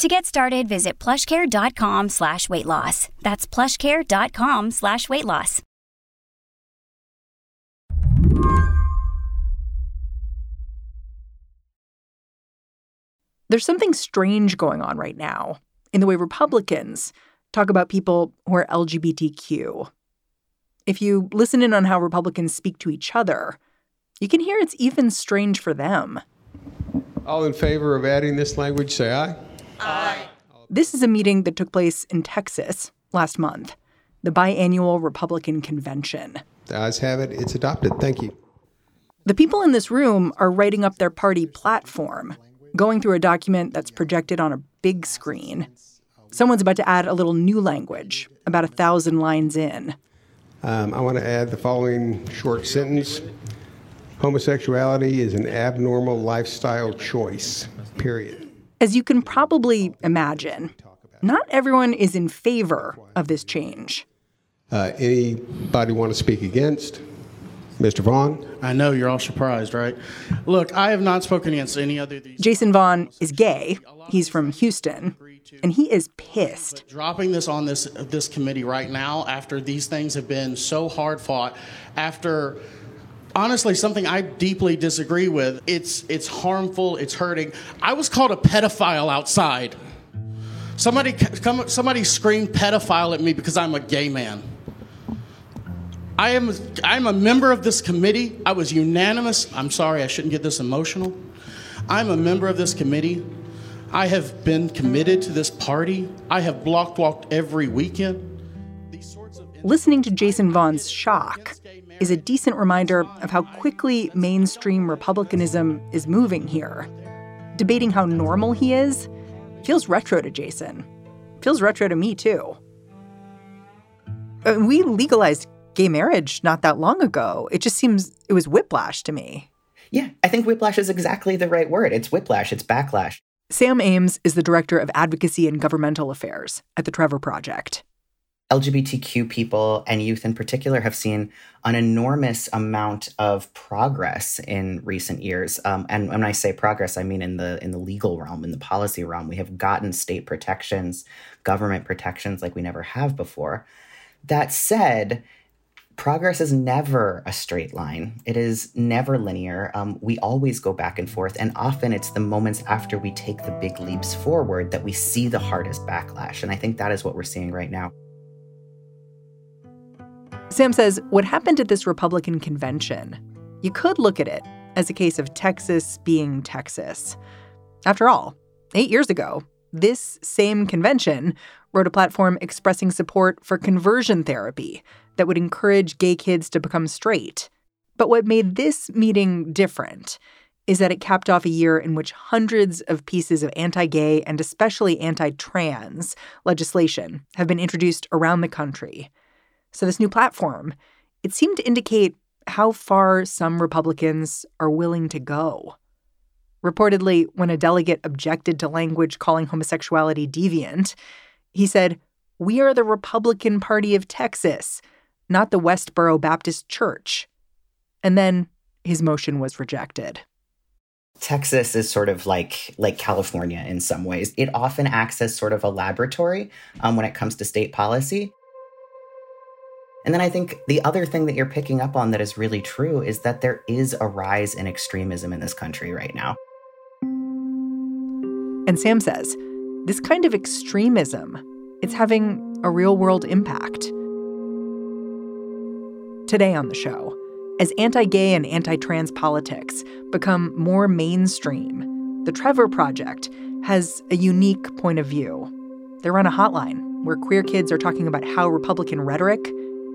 To get started, visit plushcare.com slash weight loss. That's plushcare.com slash weight loss. There's something strange going on right now in the way Republicans talk about people who are LGBTQ. If you listen in on how Republicans speak to each other, you can hear it's even strange for them. All in favor of adding this language, say aye. Aye. This is a meeting that took place in Texas last month, the biannual Republican convention. The ayes have it. It's adopted. Thank you. The people in this room are writing up their party platform, going through a document that's projected on a big screen. Someone's about to add a little new language, about a thousand lines in. Um, I want to add the following short sentence Homosexuality is an abnormal lifestyle choice, period. As you can probably imagine, not everyone is in favor of this change. Uh, anybody want to speak against? Mr. Vaughn? I know you're all surprised, right? Look, I have not spoken against any other of these. Jason Vaughn is gay. He's from Houston, and he is pissed. But dropping this on this this committee right now after these things have been so hard fought, after honestly something I deeply disagree with. It's it's harmful, it's hurting. I was called a pedophile outside. Somebody come somebody screamed pedophile at me because I'm a gay man. I am I'm a member of this committee. I was unanimous. I'm sorry, I shouldn't get this emotional. I'm a member of this committee. I have been committed to this party. I have block walked every weekend. Listening to Jason Vaughn's shock is a decent reminder of how quickly mainstream Republicanism is moving here. Debating how normal he is feels retro to Jason. Feels retro to me, too. Uh, we legalized gay marriage not that long ago. It just seems it was whiplash to me. Yeah, I think whiplash is exactly the right word. It's whiplash, it's backlash. Sam Ames is the director of advocacy and governmental affairs at the Trevor Project. LGBTQ people and youth in particular have seen an enormous amount of progress in recent years. Um, and when I say progress, I mean in the in the legal realm, in the policy realm. We have gotten state protections, government protections like we never have before. That said, progress is never a straight line. It is never linear. Um, we always go back and forth, and often it's the moments after we take the big leaps forward that we see the hardest backlash. And I think that is what we're seeing right now. Sam says what happened at this Republican convention, you could look at it as a case of Texas being Texas. After all, eight years ago, this same convention wrote a platform expressing support for conversion therapy that would encourage gay kids to become straight. But what made this meeting different is that it capped off a year in which hundreds of pieces of anti gay and especially anti trans legislation have been introduced around the country. So, this new platform, it seemed to indicate how far some Republicans are willing to go. Reportedly, when a delegate objected to language calling homosexuality deviant, he said, We are the Republican Party of Texas, not the Westboro Baptist Church. And then his motion was rejected. Texas is sort of like like California in some ways. It often acts as sort of a laboratory um, when it comes to state policy. And then I think the other thing that you're picking up on that is really true is that there is a rise in extremism in this country right now. And Sam says this kind of extremism, it's having a real-world impact. Today on the show, as anti-gay and anti-trans politics become more mainstream, the Trevor Project has a unique point of view. They run a hotline where queer kids are talking about how Republican rhetoric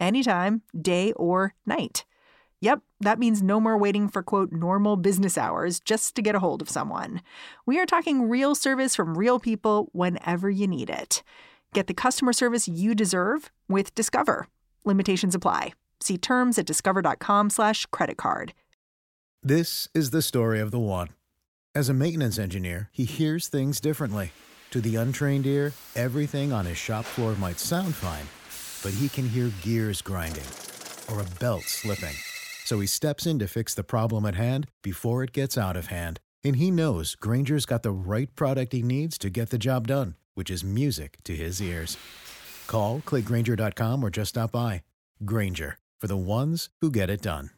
anytime, day or night. Yep, that means no more waiting for quote normal business hours just to get a hold of someone. We are talking real service from real people whenever you need it. Get the customer service you deserve with Discover. Limitations apply. See terms at discover.com/slash credit card. This is the story of the one. As a maintenance engineer, he hears things differently. To the untrained ear, everything on his shop floor might sound fine, but he can hear gears grinding or a belt slipping. So he steps in to fix the problem at hand before it gets out of hand. And he knows Grainger's got the right product he needs to get the job done, which is music to his ears. Call, clickgrainger.com, or just stop by. Granger, for the ones who get it done.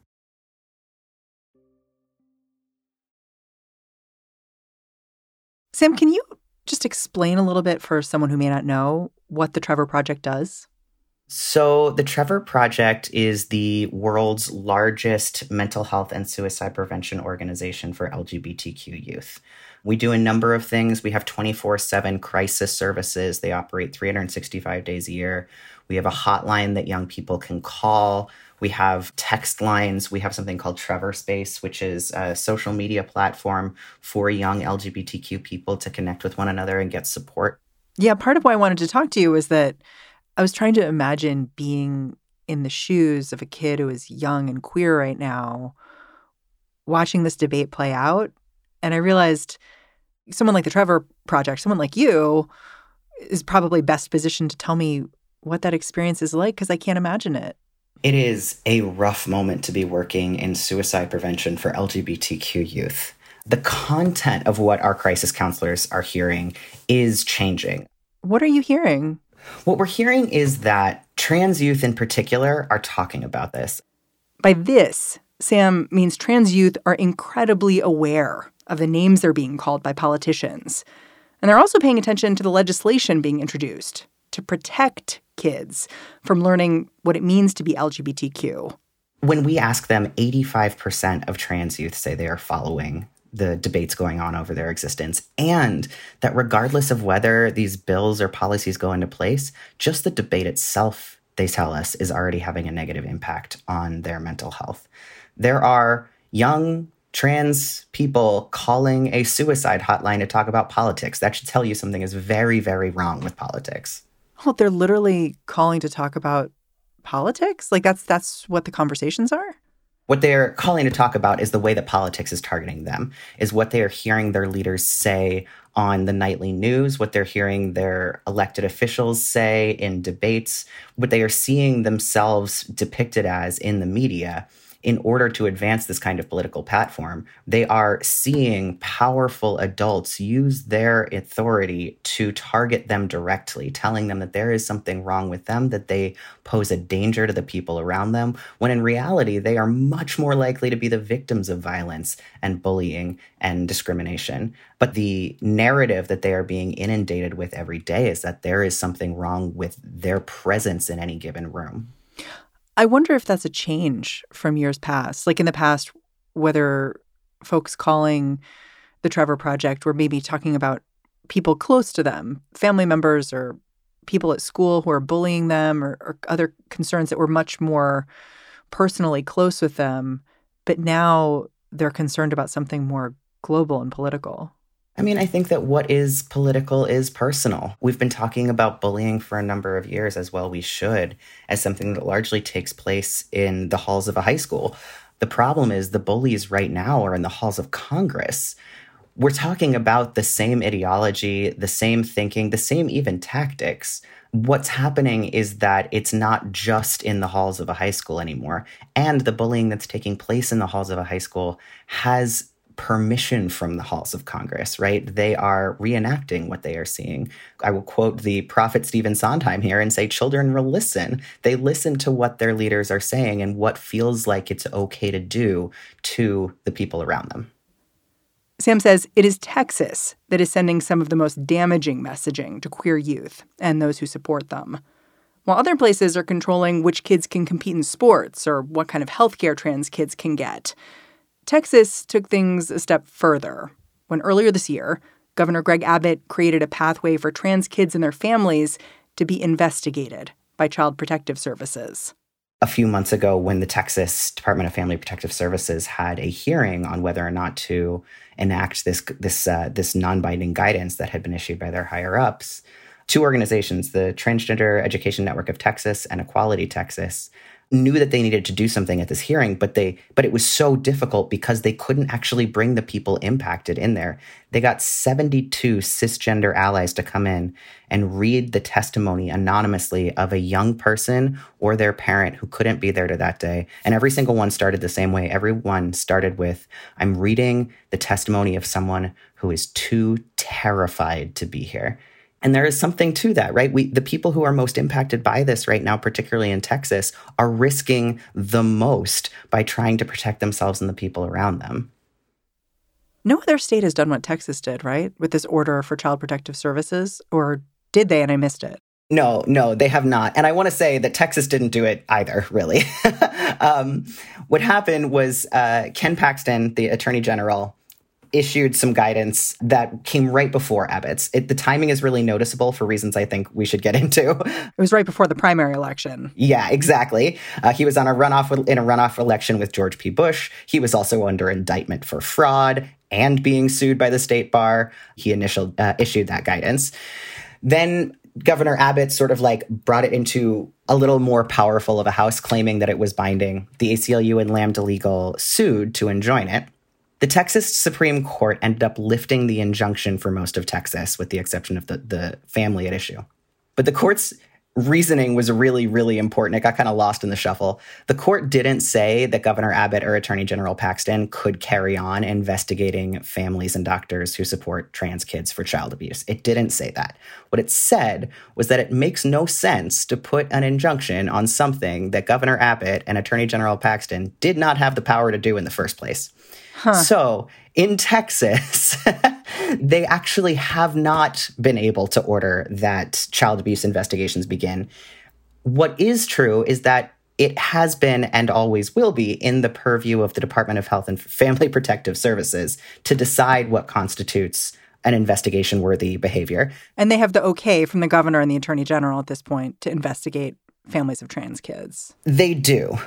Sam, can you just explain a little bit for someone who may not know what the Trevor Project does? So, the Trevor Project is the world's largest mental health and suicide prevention organization for LGBTQ youth. We do a number of things. We have 24 7 crisis services, they operate 365 days a year. We have a hotline that young people can call. We have text lines. We have something called Trevor Space, which is a social media platform for young LGBTQ people to connect with one another and get support. Yeah, part of why I wanted to talk to you is that I was trying to imagine being in the shoes of a kid who is young and queer right now, watching this debate play out. And I realized someone like the Trevor Project, someone like you, is probably best positioned to tell me what that experience is like because I can't imagine it. It is a rough moment to be working in suicide prevention for LGBTQ youth. The content of what our crisis counselors are hearing is changing. What are you hearing? What we're hearing is that trans youth in particular are talking about this. By this, Sam means trans youth are incredibly aware of the names they're being called by politicians. And they're also paying attention to the legislation being introduced to protect kids from learning what it means to be LGBTQ. When we ask them, 85% of trans youth say they are following the debates going on over their existence, and that regardless of whether these bills or policies go into place, just the debate itself, they tell us, is already having a negative impact on their mental health. There are young trans people calling a suicide hotline to talk about politics. That should tell you something is very, very wrong with politics. Well, they're literally calling to talk about politics. Like that's that's what the conversations are. What they're calling to talk about is the way that politics is targeting them, is what they are hearing their leaders say on the nightly news, what they're hearing their elected officials say in debates, what they are seeing themselves depicted as in the media in order to advance this kind of political platform, they are seeing powerful adults use their authority to target them directly, telling them that there is something wrong with them, that they pose a danger to the people around them, when in reality, they are much more likely to be the victims of violence and bullying and discrimination. But the narrative that they are being inundated with every day is that there is something wrong with their presence in any given room. I wonder if that's a change from years past. Like in the past, whether folks calling the Trevor Project were maybe talking about people close to them, family members or people at school who are bullying them or, or other concerns that were much more personally close with them. But now they're concerned about something more global and political. I mean, I think that what is political is personal. We've been talking about bullying for a number of years, as well we should, as something that largely takes place in the halls of a high school. The problem is the bullies right now are in the halls of Congress. We're talking about the same ideology, the same thinking, the same even tactics. What's happening is that it's not just in the halls of a high school anymore. And the bullying that's taking place in the halls of a high school has permission from the halls of Congress, right? They are reenacting what they are seeing. I will quote the prophet Stephen Sondheim here and say children will listen. They listen to what their leaders are saying and what feels like it's okay to do to the people around them. Sam says it is Texas that is sending some of the most damaging messaging to queer youth and those who support them. while other places are controlling which kids can compete in sports or what kind of health care trans kids can get. Texas took things a step further when earlier this year, Governor Greg Abbott created a pathway for trans kids and their families to be investigated by Child Protective Services. A few months ago, when the Texas Department of Family Protective Services had a hearing on whether or not to enact this this uh, this non-binding guidance that had been issued by their higher ups, two organizations, the Transgender Education Network of Texas and Equality Texas, knew that they needed to do something at this hearing but they but it was so difficult because they couldn't actually bring the people impacted in there. They got 72 cisgender allies to come in and read the testimony anonymously of a young person or their parent who couldn't be there to that day. And every single one started the same way. Everyone started with i'm reading the testimony of someone who is too terrified to be here and there is something to that, right? We, the people who are most impacted by this right now, particularly in Texas, are risking the most by trying to protect themselves and the people around them. No other state has done what Texas did, right? With this order for child protective services, or did they and I missed it? No, no, they have not. And I want to say that Texas didn't do it either, really. um, what happened was uh, Ken Paxton, the attorney general, issued some guidance that came right before Abbott's. It, the timing is really noticeable for reasons I think we should get into. It was right before the primary election. Yeah, exactly. Uh, he was on a runoff in a runoff election with George P. Bush. He was also under indictment for fraud and being sued by the state bar. He initial uh, issued that guidance. Then Governor Abbott sort of like brought it into a little more powerful of a house, claiming that it was binding. The ACLU and Lambda Legal sued to enjoin it. The Texas Supreme Court ended up lifting the injunction for most of Texas, with the exception of the, the family at issue. But the court's reasoning was really, really important. It got kind of lost in the shuffle. The court didn't say that Governor Abbott or Attorney General Paxton could carry on investigating families and doctors who support trans kids for child abuse. It didn't say that. What it said was that it makes no sense to put an injunction on something that Governor Abbott and Attorney General Paxton did not have the power to do in the first place. Huh. So in Texas, they actually have not been able to order that child abuse investigations begin. What is true is that it has been and always will be in the purview of the Department of Health and Family Protective Services to decide what constitutes an investigation worthy behavior. And they have the okay from the governor and the attorney general at this point to investigate families of trans kids. They do.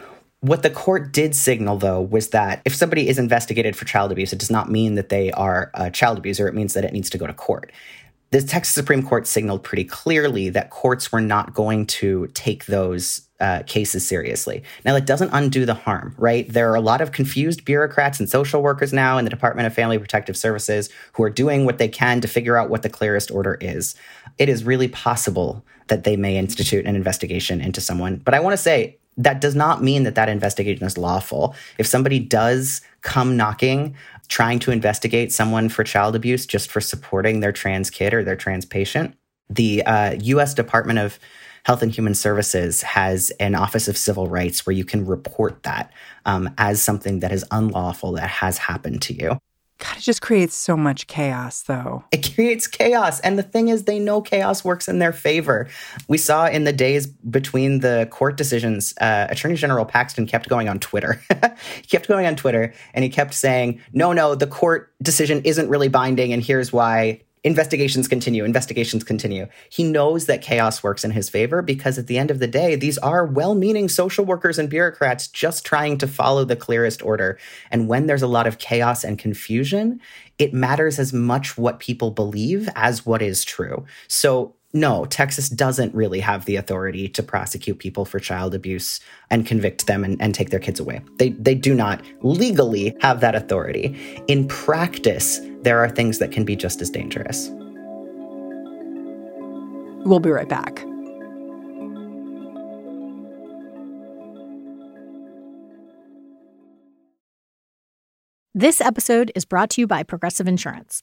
What the court did signal, though, was that if somebody is investigated for child abuse, it does not mean that they are a child abuser. It means that it needs to go to court. The Texas Supreme Court signaled pretty clearly that courts were not going to take those uh, cases seriously. Now, that doesn't undo the harm, right? There are a lot of confused bureaucrats and social workers now in the Department of Family Protective Services who are doing what they can to figure out what the clearest order is. It is really possible that they may institute an investigation into someone. But I want to say, that does not mean that that investigation is lawful. If somebody does come knocking, trying to investigate someone for child abuse just for supporting their trans kid or their trans patient, the uh, U.S. Department of Health and Human Services has an Office of Civil Rights where you can report that um, as something that is unlawful that has happened to you. God, it just creates so much chaos, though. It creates chaos. And the thing is, they know chaos works in their favor. We saw in the days between the court decisions, uh, Attorney General Paxton kept going on Twitter. he kept going on Twitter and he kept saying, no, no, the court decision isn't really binding. And here's why investigations continue, investigations continue. He knows that chaos works in his favor because at the end of the day, these are well meaning social workers and bureaucrats just trying to follow the clearest order. And when there's a lot of chaos and confusion, it matters as much what people believe as what is true. So no, Texas doesn't really have the authority to prosecute people for child abuse and convict them and, and, take their kids away. They, they do not legally have that authority. In practice, there are things that can be just as dangerous. We'll be right back. This episode is brought to you by Progressive Insurance.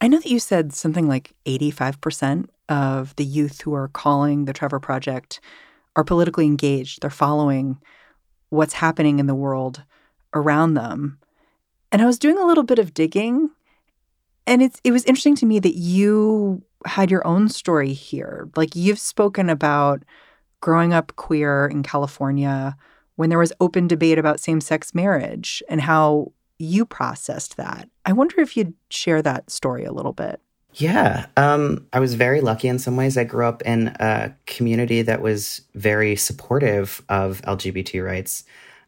I know that you said something like 85% of the youth who are calling the Trevor Project are politically engaged. They're following what's happening in the world around them. And I was doing a little bit of digging, and it's it was interesting to me that you had your own story here. Like you've spoken about growing up queer in California when there was open debate about same-sex marriage and how you processed that. I wonder if you'd share that story a little bit. Yeah, um, I was very lucky in some ways. I grew up in a community that was very supportive of LGBT rights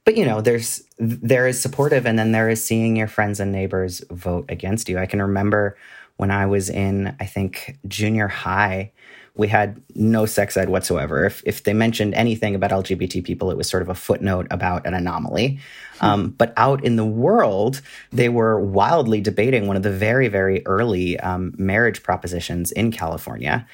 but you know there's there is supportive and then there is seeing your friends and neighbors vote against you i can remember when i was in i think junior high we had no sex ed whatsoever. If, if they mentioned anything about lgbt people it was sort of a footnote about an anomaly. Um, but out in the world they were wildly debating one of the very very early um, marriage propositions in california.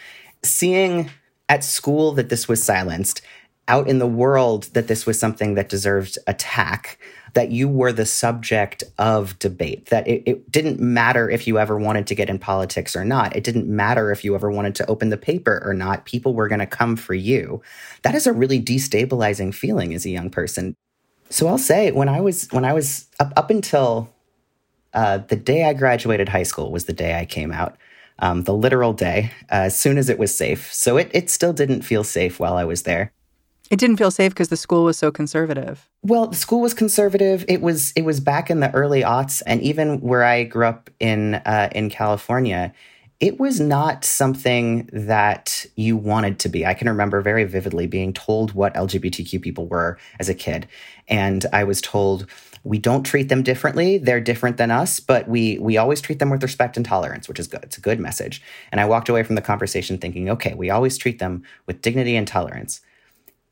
Seeing at school that this was silenced out in the world that this was something that deserved attack, that you were the subject of debate, that it, it, didn't matter if you ever wanted to get in politics or not. It didn't matter if you ever wanted to open the paper or not. People were going to come for you. That is a really destabilizing feeling as a young person. So I'll say when I was when I was up up until uh, the day I graduated high school was the day I came out. Um, the literal day, uh, as soon as it was safe. So it, it still didn't feel safe while I was there. It didn't feel safe because the school was so conservative. Well, the school was conservative. It was it was back in the early aughts, and even where I grew up in uh, in California, it was not something that you wanted to be. I can remember very vividly being told what LGBTQ people were as a kid, and I was told we don't treat them differently. They're different than us, but we we always treat them with respect and tolerance, which is good. It's a good message. And I walked away from the conversation thinking, okay, we always treat them with dignity and tolerance.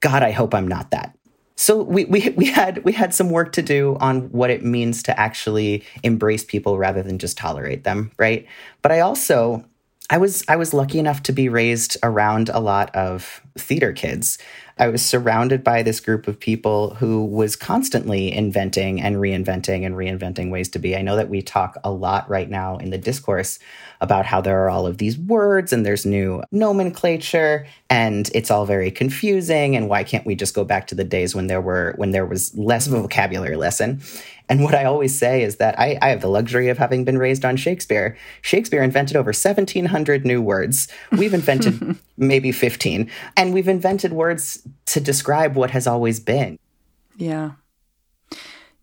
God, I hope I'm not that. So we, we we had we had some work to do on what it means to actually embrace people rather than just tolerate them, right? But I also I was I was lucky enough to be raised around a lot of theater kids. I was surrounded by this group of people who was constantly inventing and reinventing and reinventing ways to be. I know that we talk a lot right now in the discourse about how there are all of these words and there's new nomenclature and it's all very confusing and why can't we just go back to the days when there were when there was less of a vocabulary lesson and what I always say is that I, I, have the luxury of having been raised on Shakespeare. Shakespeare invented over 1,700 new words. We've invented maybe 15. And we've invented words to describe what has always been. Yeah.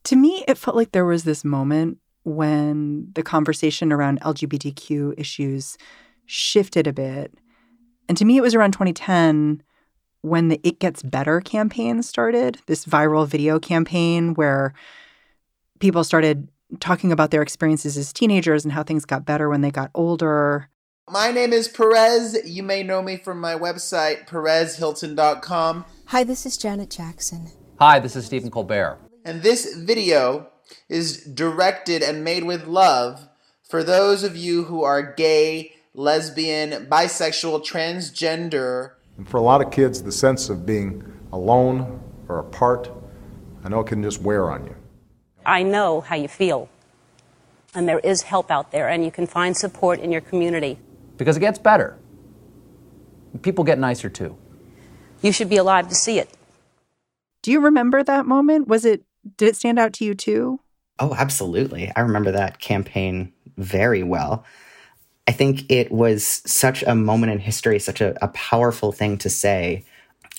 To me, it felt like there was this moment when the conversation around LGBTQ issues shifted a bit. And to me, it was around 2010 when the It Gets Better campaign started, this viral video campaign where people started talking about their experiences as teenagers and how things got better when they got older. My name is Perez. You may know me from my website, perezhilton.com. Hi, this is Janet Jackson. Hi, this is Stephen Colbert. And this video is directed and made with love for those of you who are gay, lesbian, bisexual, transgender. And for a lot of kids, the sense of being alone or apart, I know it can just wear on you. I know how you feel. And there is help out there, and you can find support in your community. Because it gets better. People get nicer too. You should be alive to see it. Do you remember that moment? Was it, did it stand out to you too? Oh, absolutely. I remember that campaign very well. I think it was such a moment in history, such a, a powerful thing to say.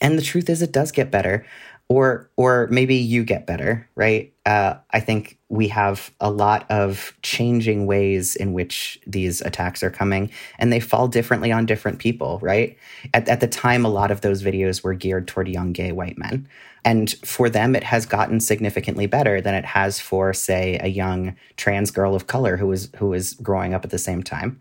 And the truth is, it does get better. Or or maybe you get better right? Uh, i think we have a lot of changing ways in which these attacks are coming and they fall differently on different people right? At, at the time a lot of those videos were geared toward young gay white men. And for them it has gotten significantly better than it has for say a young trans girl of color who was who was growing up at the same time.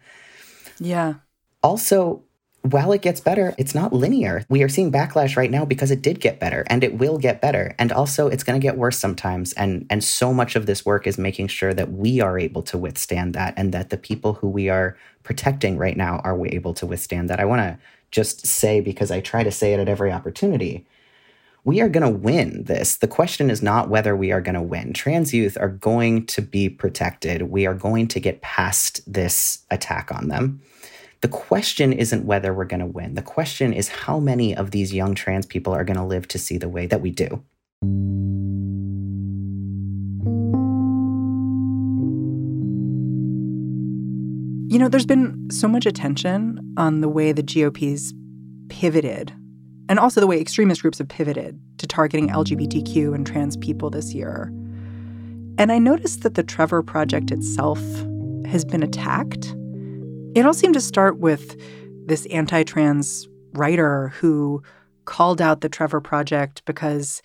Yeah. Also while it gets better, it's not linear. We are seeing backlash right now because it did get better and it will get better. And also it's going to get worse sometimes. And and so much of this work is making sure that we are able to withstand that and that the people who we are protecting right now are able to withstand that. I want to just say because I try to say it at every opportunity. We are going to win this. The question is not whether we are going to win. Trans youth are going to be protected. We are going to get past this attack on them. The question isn't whether we're going to win. The question is how many of these young trans people are going to live to see the way that we do. You know, there's been so much attention on the way the GOP's pivoted and also the way extremist groups have pivoted to targeting LGBTQ and trans people this year. And I noticed that the Trevor Project itself has been attacked. It all seemed to start with this anti trans writer who called out the Trevor Project because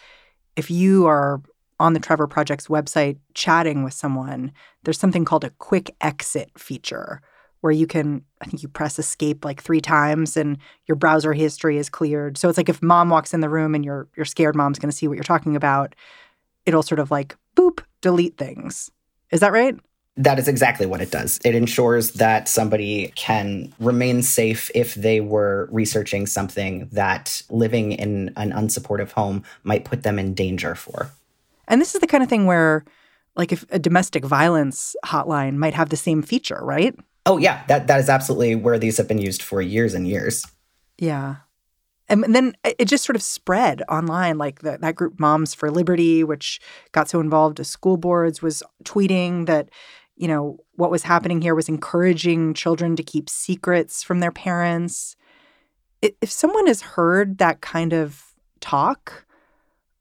if you are on the Trevor Project's website chatting with someone, there's something called a quick exit feature where you can, I think you press escape like three times and your browser history is cleared. So it's like if mom walks in the room and you're, you're scared mom's going to see what you're talking about, it'll sort of like boop, delete things. Is that right? That is exactly what it does. It ensures that somebody can remain safe if they were researching something that living in an unsupportive home might put them in danger for. And this is the kind of thing where, like, if a domestic violence hotline might have the same feature, right? Oh, yeah. That, that is absolutely where these have been used for years and years. Yeah. And then it just sort of spread online. Like the, that group, Moms for Liberty, which got so involved with school boards, was tweeting that you know, what was happening here was encouraging children to keep secrets from their parents. If someone has heard that kind of talk,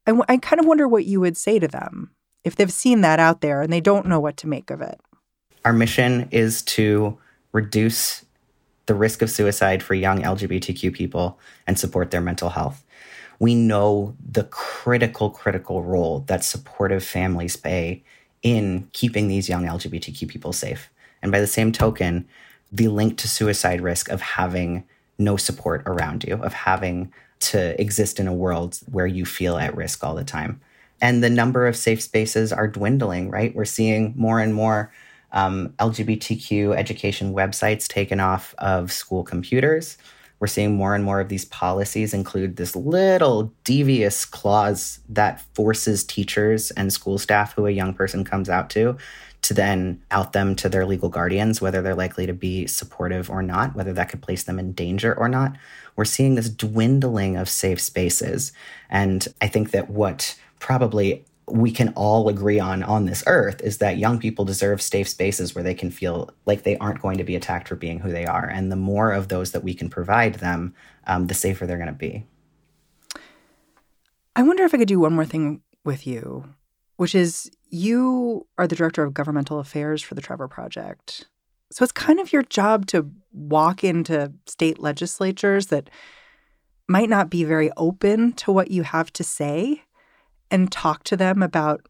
I, w- I kind of wonder what you would say to them if they've seen that out there and they don't know what to make of it. Our mission is to reduce the risk of suicide for young LGBTQ people and support their mental health. We know the critical, critical role that supportive families play in keeping these young LGBTQ people safe. And by the same token, the link to suicide risk of having no support around you, of having to exist in a world where you feel at risk all the time. And the number of safe spaces are dwindling, right? We're seeing more and more um, LGBTQ education websites taken off of school computers. We're seeing more and more of these policies include this little devious clause that forces teachers and school staff who a young person comes out to to then out them to their legal guardians, whether they're likely to be supportive or not, whether that could place them in danger or not. We're seeing this dwindling of safe spaces. And I think that what probably we can all agree on on this earth is that young people deserve safe spaces where they can feel like they aren't going to be attacked for being who they are. And the more of those that we can provide them, um, the safer they're going to be. I wonder if I could do one more thing with you, which is you are the director of governmental affairs for the Trevor Project. So it's kind of your job to walk into state legislatures that might not be very open to what you have to say and talk to them about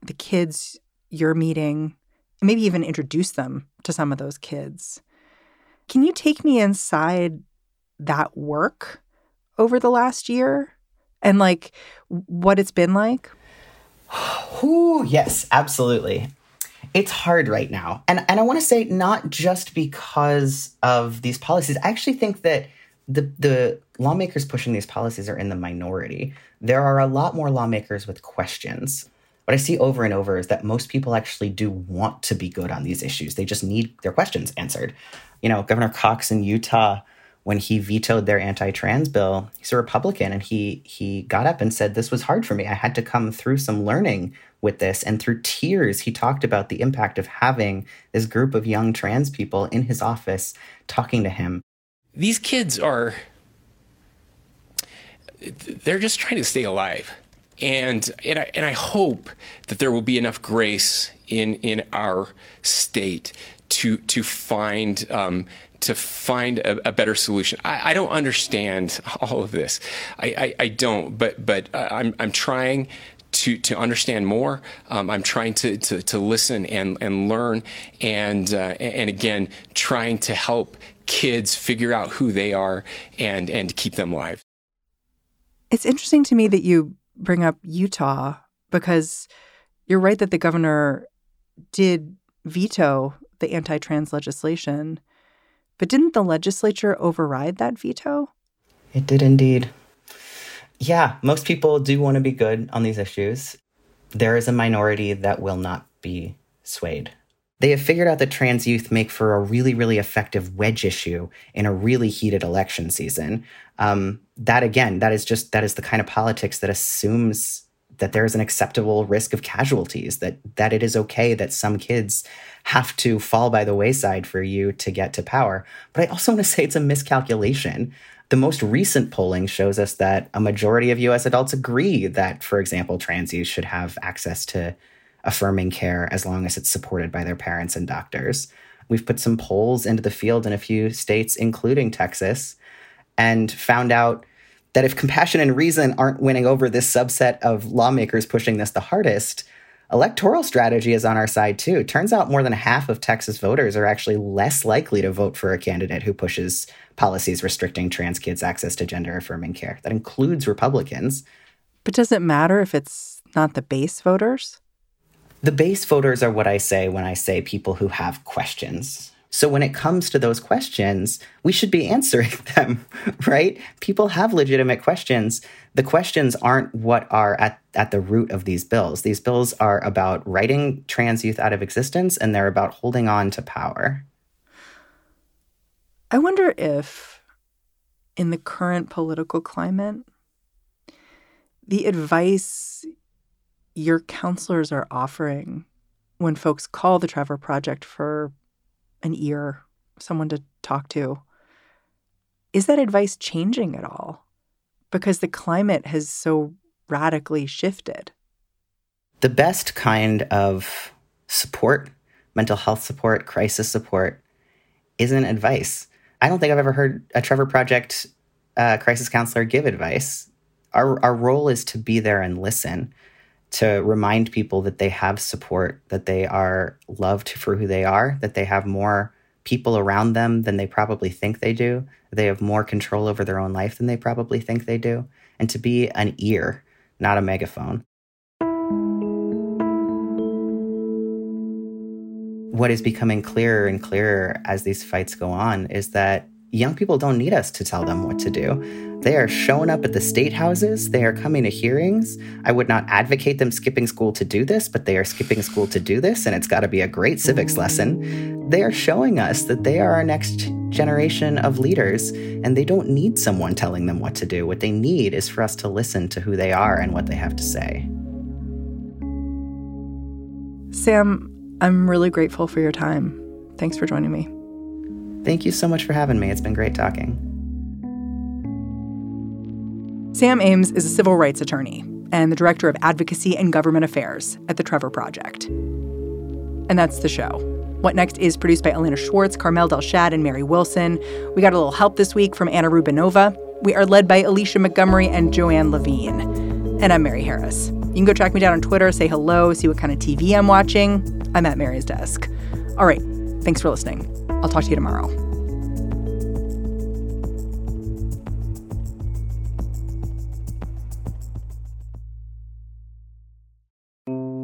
the kids you're meeting, maybe even introduce them to some of those kids. Can you take me inside that work over the last year and like what it's been like? Ooh, yes, absolutely. It's hard right now. And and I want to say not just because of these policies. I actually think that the the lawmakers pushing these policies are in the minority. There are a lot more lawmakers with questions. What I see over and over is that most people actually do want to be good on these issues. They just need their questions answered. You know, Governor Cox in Utah, when he vetoed their anti-trans bill, he's a Republican and he he got up and said, This was hard for me. I had to come through some learning with this. And through tears, he talked about the impact of having this group of young trans people in his office talking to him these kids are they're just trying to stay alive and and I, and I hope that there will be enough grace in in our state to to find um, to find a, a better solution. I, I, don't understand all of this. I, I, I don't, but but I'm I'm trying to to understand more. Um, I'm trying to, to to listen and and learn, and uh, and again trying to help kids figure out who they are and and keep them alive. It's interesting to me that you bring up Utah because you're right that the governor did veto the anti-trans legislation. But didn't the legislature override that veto? It did indeed. Yeah, most people do want to be good on these issues. There is a minority that will not be swayed. They have figured out that trans youth make for a really, really effective wedge issue in a really heated election season. Um, that again, that is just that is the kind of politics that assumes that there is an acceptable risk of casualties, that that it is okay that some kids have to fall by the wayside for you to get to power. But I also want to say it's a miscalculation. The most recent polling shows us that a majority of US adults agree that, for example, trans youth should have access to affirming care as long as it's supported by their parents and doctors. We've put some polls into the field in a few states, including Texas, and found out that if compassion and reason aren't winning over this subset of lawmakers pushing this the hardest, electoral strategy is on our side too. Turns out more than half of Texas voters are actually less likely to vote for a candidate who pushes policies restricting trans kids' access to gender affirming care. That includes Republicans. But does it matter if it's not the base voters? The base voters are what I say when I say people who have questions. So when it comes to those questions, we should be answering them, right? People have legitimate questions. The questions aren't what are at, at the root of these bills. These bills are about writing trans youth out of existence and they're about holding on to power. I wonder if, in the current political climate, the advice your counselors are offering when folks call the Trevor Project for an ear, someone to talk to. Is that advice changing at all? Because the climate has so radically shifted. The best kind of support, mental health support, crisis support, isn't advice. I don't think I've ever heard a Trevor Project uh, crisis counselor give advice. Our, our role is to be there and listen to remind people that they have support, that they are loved for who they are, that they have more people around them than they probably think they do. They have more control over their own life than they probably think they do. And to be an ear, not a megaphone. What is becoming clearer and clearer as these fights go on is that young people don't need us to tell them what to do. They are showing up at the state houses. They are coming to hearings. I would not advocate them skipping school to do this, but they are skipping school to do this, and it's got to be a great civics lesson. They are showing us that they are our next generation of leaders, and they don't need someone telling them what to do. What they need is for us to listen to who they are and what they have to say. Sam, I'm really grateful for your time. Thanks for joining me. Thank you so much for having me. It's been great talking. Sam Ames is a civil rights attorney and the director of advocacy and government affairs at the Trevor Project. And that's the show. What Next is produced by Elena Schwartz, Carmel Delshad, and Mary Wilson. We got a little help this week from Anna Rubinova. We are led by Alicia Montgomery and Joanne Levine. And I'm Mary Harris. You can go track me down on Twitter, say hello, see what kind of TV I'm watching. I'm at Mary's desk. All right. Thanks for listening. I'll talk to you tomorrow.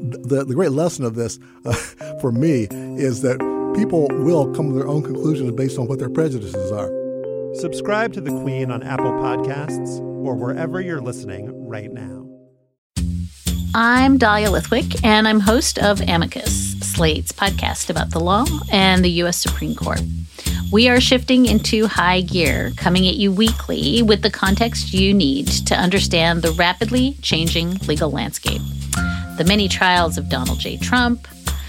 the, the great lesson of this uh, for me is that people will come to their own conclusions based on what their prejudices are. Subscribe to The Queen on Apple Podcasts or wherever you're listening right now. I'm Dahlia Lithwick, and I'm host of Amicus, Slate's podcast about the law and the U.S. Supreme Court. We are shifting into high gear, coming at you weekly with the context you need to understand the rapidly changing legal landscape. The many trials of Donald J. Trump,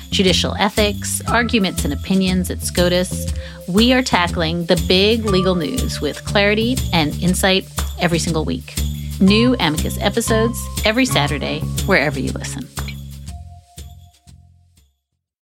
judicial ethics, arguments and opinions at SCOTUS. We are tackling the big legal news with clarity and insight every single week. New Amicus episodes every Saturday, wherever you listen.